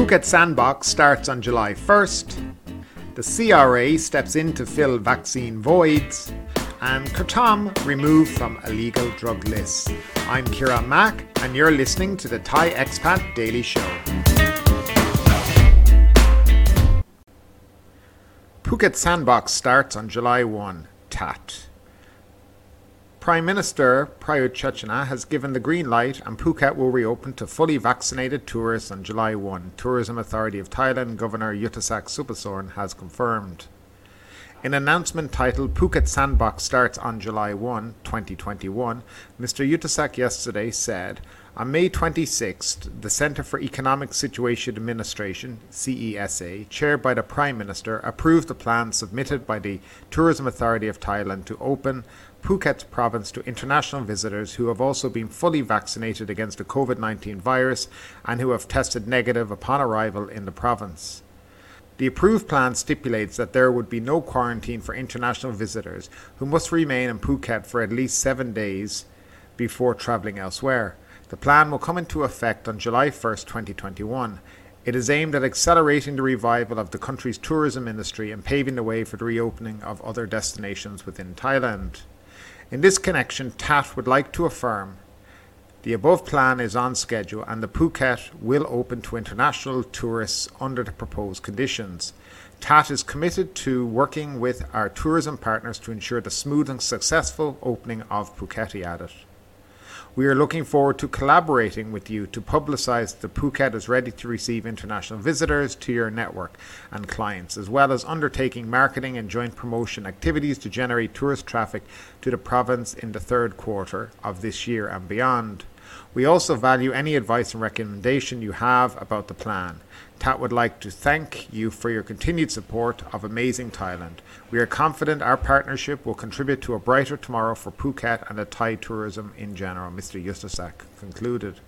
Phuket Sandbox starts on July 1st. The CRA steps in to fill vaccine voids. And Kratom removed from illegal drug lists. I'm Kira Mack, and you're listening to the Thai Expat Daily Show. Phuket Sandbox starts on July 1. TAT. Prime Minister Prayut Chan-o-cha has given the green light and Phuket will reopen to fully vaccinated tourists on July 1. Tourism Authority of Thailand Governor Yuthasak Supasorn has confirmed. In an announcement titled Phuket Sandbox starts on July 1, 2021, Mr. Yuthasak yesterday said, on May 26th, the Centre for Economic Situation Administration, CESA, chaired by the Prime Minister, approved the plan submitted by the Tourism Authority of Thailand to open Phuket province to international visitors who have also been fully vaccinated against the COVID 19 virus and who have tested negative upon arrival in the province. The approved plan stipulates that there would be no quarantine for international visitors who must remain in Phuket for at least seven days before travelling elsewhere. The plan will come into effect on July 1, 2021. It is aimed at accelerating the revival of the country's tourism industry and paving the way for the reopening of other destinations within Thailand. In this connection, TAT would like to affirm the above plan is on schedule and the Phuket will open to international tourists under the proposed conditions. TAT is committed to working with our tourism partners to ensure the smooth and successful opening of Phuket, he added. We are looking forward to collaborating with you to publicise that Phuket is ready to receive international visitors to your network and clients, as well as undertaking marketing and joint promotion activities to generate tourist traffic to the province in the third quarter of this year and beyond. We also value any advice and recommendation you have about the plan. TAT would like to thank you for your continued support of Amazing Thailand. We are confident our partnership will contribute to a brighter tomorrow for Phuket and the Thai tourism in general, Mr. Yuthasak concluded.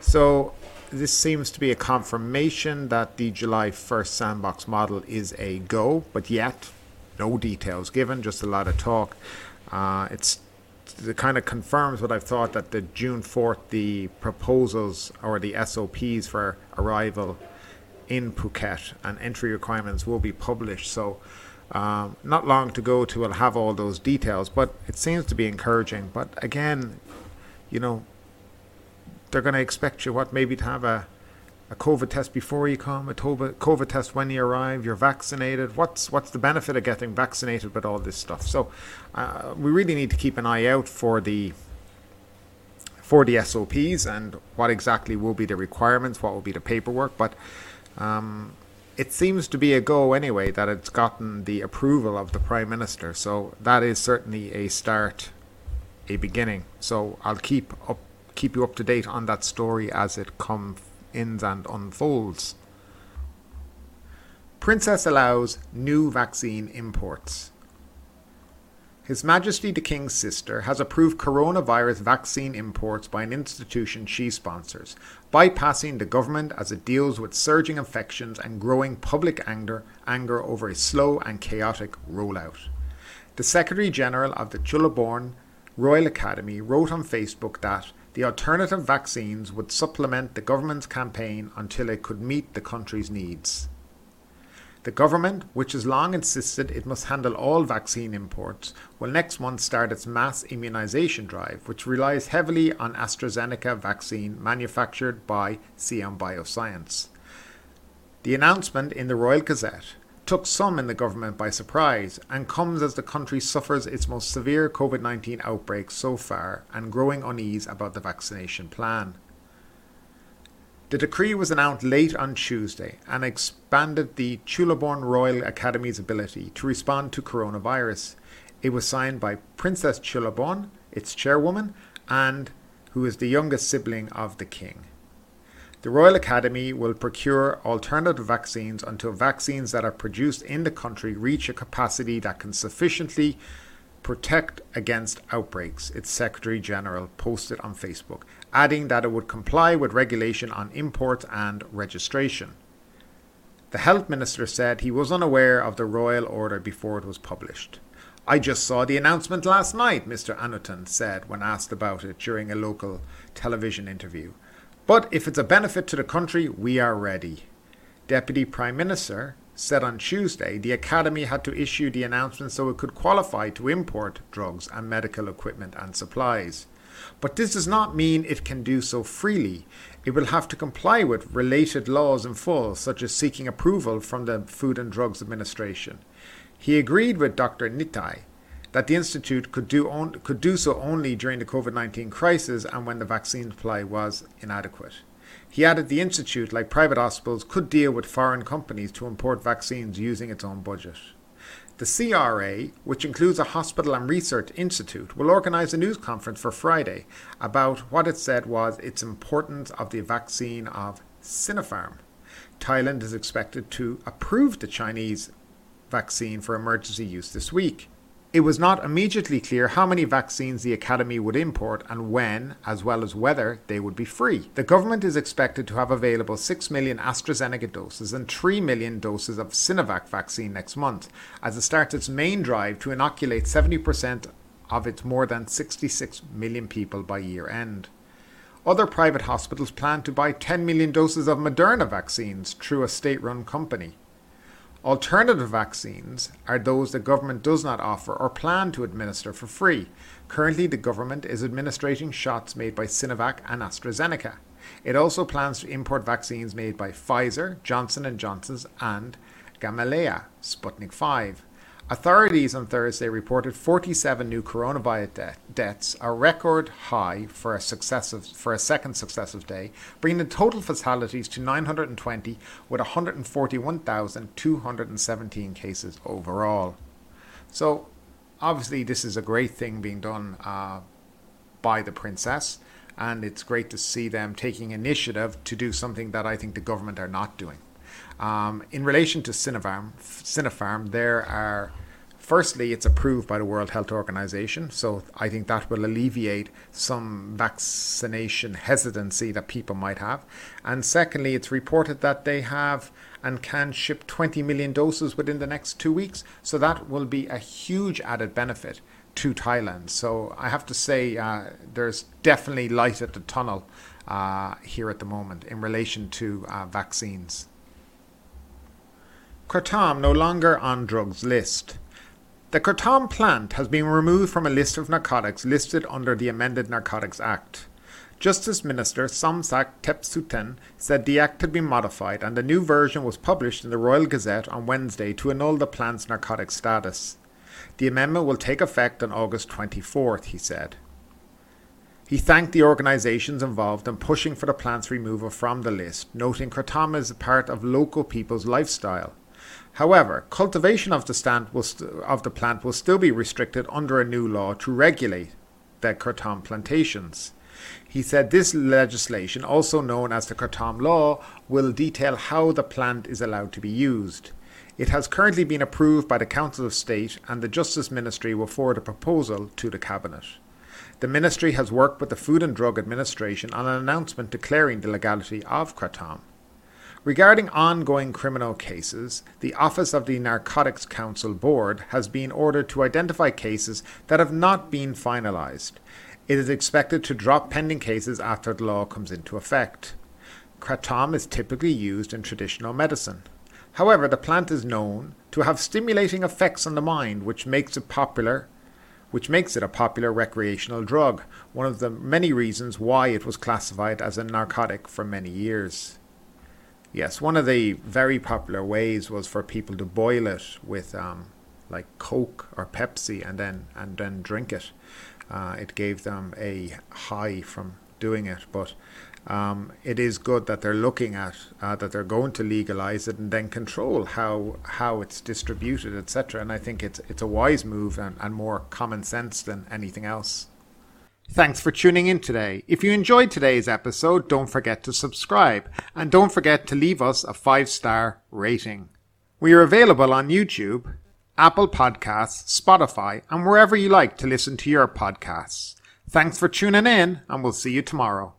So, this seems to be a confirmation that the July 1st sandbox model is a go, but yet no details given, just a lot of talk. Uh, it's it kind of confirms what I've thought that the June 4th, the proposals or the SOPs for arrival in Phuket and entry requirements will be published. So, um, not long to go to will have all those details, but it seems to be encouraging. But again, you know, they're going to expect you what maybe to have a a COVID test before you come, a COVID test when you arrive, you're vaccinated. What's what's the benefit of getting vaccinated with all this stuff? So, uh, we really need to keep an eye out for the for the SOPs and what exactly will be the requirements, what will be the paperwork. But um, it seems to be a go anyway that it's gotten the approval of the Prime Minister. So that is certainly a start, a beginning. So I'll keep up, keep you up to date on that story as it comes in and unfolds. Princess allows new vaccine imports. His Majesty the King's sister has approved coronavirus vaccine imports by an institution she sponsors, bypassing the government as it deals with surging infections and growing public anger, anger over a slow and chaotic rollout. The Secretary General of the Chulalongkorn Royal Academy wrote on Facebook that the alternative vaccines would supplement the government's campaign until it could meet the country's needs. The government, which has long insisted it must handle all vaccine imports, will next month start its mass immunisation drive, which relies heavily on AstraZeneca vaccine manufactured by Siam Bioscience. The announcement in the Royal Gazette took some in the government by surprise and comes as the country suffers its most severe COVID 19 outbreak so far and growing unease about the vaccination plan. The decree was announced late on Tuesday and expanded the Chulalongkorn Royal Academy's ability to respond to coronavirus. It was signed by Princess Chulalongkorn, its chairwoman, and who is the youngest sibling of the king. The Royal Academy will procure alternative vaccines until vaccines that are produced in the country reach a capacity that can sufficiently protect against outbreaks, its Secretary General posted on Facebook, adding that it would comply with regulation on imports and registration. The Health Minister said he was unaware of the royal order before it was published. I just saw the announcement last night, Mr. Anutin said when asked about it during a local television interview. But if it's a benefit to the country, we are ready. Deputy Prime Minister said on Tuesday the Academy had to issue the announcement so it could qualify to import drugs and medical equipment and supplies. But this does not mean it can do so freely. It will have to comply with related laws in full, such as seeking approval from the Food and Drugs Administration. He agreed with Dr. Nitai that the Institute could do, on, could do so only during the COVID 19 crisis and when the vaccine supply was inadequate. He added the Institute, like private hospitals, could deal with foreign companies to import vaccines using its own budget. The CRA, which includes a hospital and research institute, will organise a news conference for Friday about what it said was its importance of the vaccine of Sinopharm. Thailand is expected to approve the Chinese vaccine for emergency use this week. It was not immediately clear how many vaccines the Academy would import and when, as well as whether they would be free. The government is expected to have available 6 million AstraZeneca doses and 3 million doses of Sinovac vaccine next month, as it starts its main drive to inoculate 70% of its more than 66 million people by year end. Other private hospitals plan to buy 10 million doses of Moderna vaccines through a state run company. Alternative vaccines are those the government does not offer or plan to administer for free. Currently, the government is administering shots made by Sinovac and AstraZeneca. It also plans to import vaccines made by Pfizer, Johnson & Johnson's and Gamaleya, Sputnik 5. Authorities on Thursday reported 47 new coronavirus de- deaths, a record high for a successive for a second successive day, bringing the total fatalities to 920, with 141,217 cases overall. So, obviously, this is a great thing being done uh, by the princess, and it's great to see them taking initiative to do something that I think the government are not doing. Um, in relation to Sinopharm, Sinopharm, there are firstly it's approved by the World Health Organization, so I think that will alleviate some vaccination hesitancy that people might have. And secondly, it's reported that they have and can ship 20 million doses within the next two weeks, so that will be a huge added benefit to Thailand. So I have to say, uh, there's definitely light at the tunnel uh, here at the moment in relation to uh, vaccines. Kratom no longer on drugs list. The Kratom plant has been removed from a list of narcotics listed under the amended Narcotics Act. Justice Minister Somsak Thepsuthin said the act had been modified and a new version was published in the Royal Gazette on Wednesday to annul the plant's narcotic status. The amendment will take effect on August 24th, he said. He thanked the organisations involved in pushing for the plant's removal from the list, noting Kratom is a part of local people's lifestyle. However, cultivation of the, stand will st- of the plant will still be restricted under a new law to regulate the kratom plantations. He said this legislation, also known as the Kratom Law, will detail how the plant is allowed to be used. It has currently been approved by the Council of State, and the Justice Ministry will forward a proposal to the Cabinet. The Ministry has worked with the Food and Drug Administration on an announcement declaring the legality of Kratom. Regarding ongoing criminal cases, the Office of the Narcotics Control Board has been ordered to identify cases that have not been finalised. It is expected to drop pending cases after the law comes into effect. Kratom is typically used in traditional medicine. However, the plant is known to have stimulating effects on the mind, which makes it popular which makes it a popular recreational drug, one of the many reasons why it was classified as a narcotic for many years. Yes, one of the very popular ways was for people to boil it with um, like Coke or Pepsi and then and then drink it. Uh, it gave them a high from doing it, but um, it is good that they're looking at uh, that they're going to legalize it and then control how how it's distributed, etc. And I think it's it's a wise move and, and more common sense than anything else. Thanks for tuning in today. If you enjoyed today's episode, don't forget to subscribe and don't forget to leave us a five star rating. We are available on YouTube, Apple Podcasts, Spotify, and wherever you like to listen to your podcasts. Thanks for tuning in, and we'll see you tomorrow.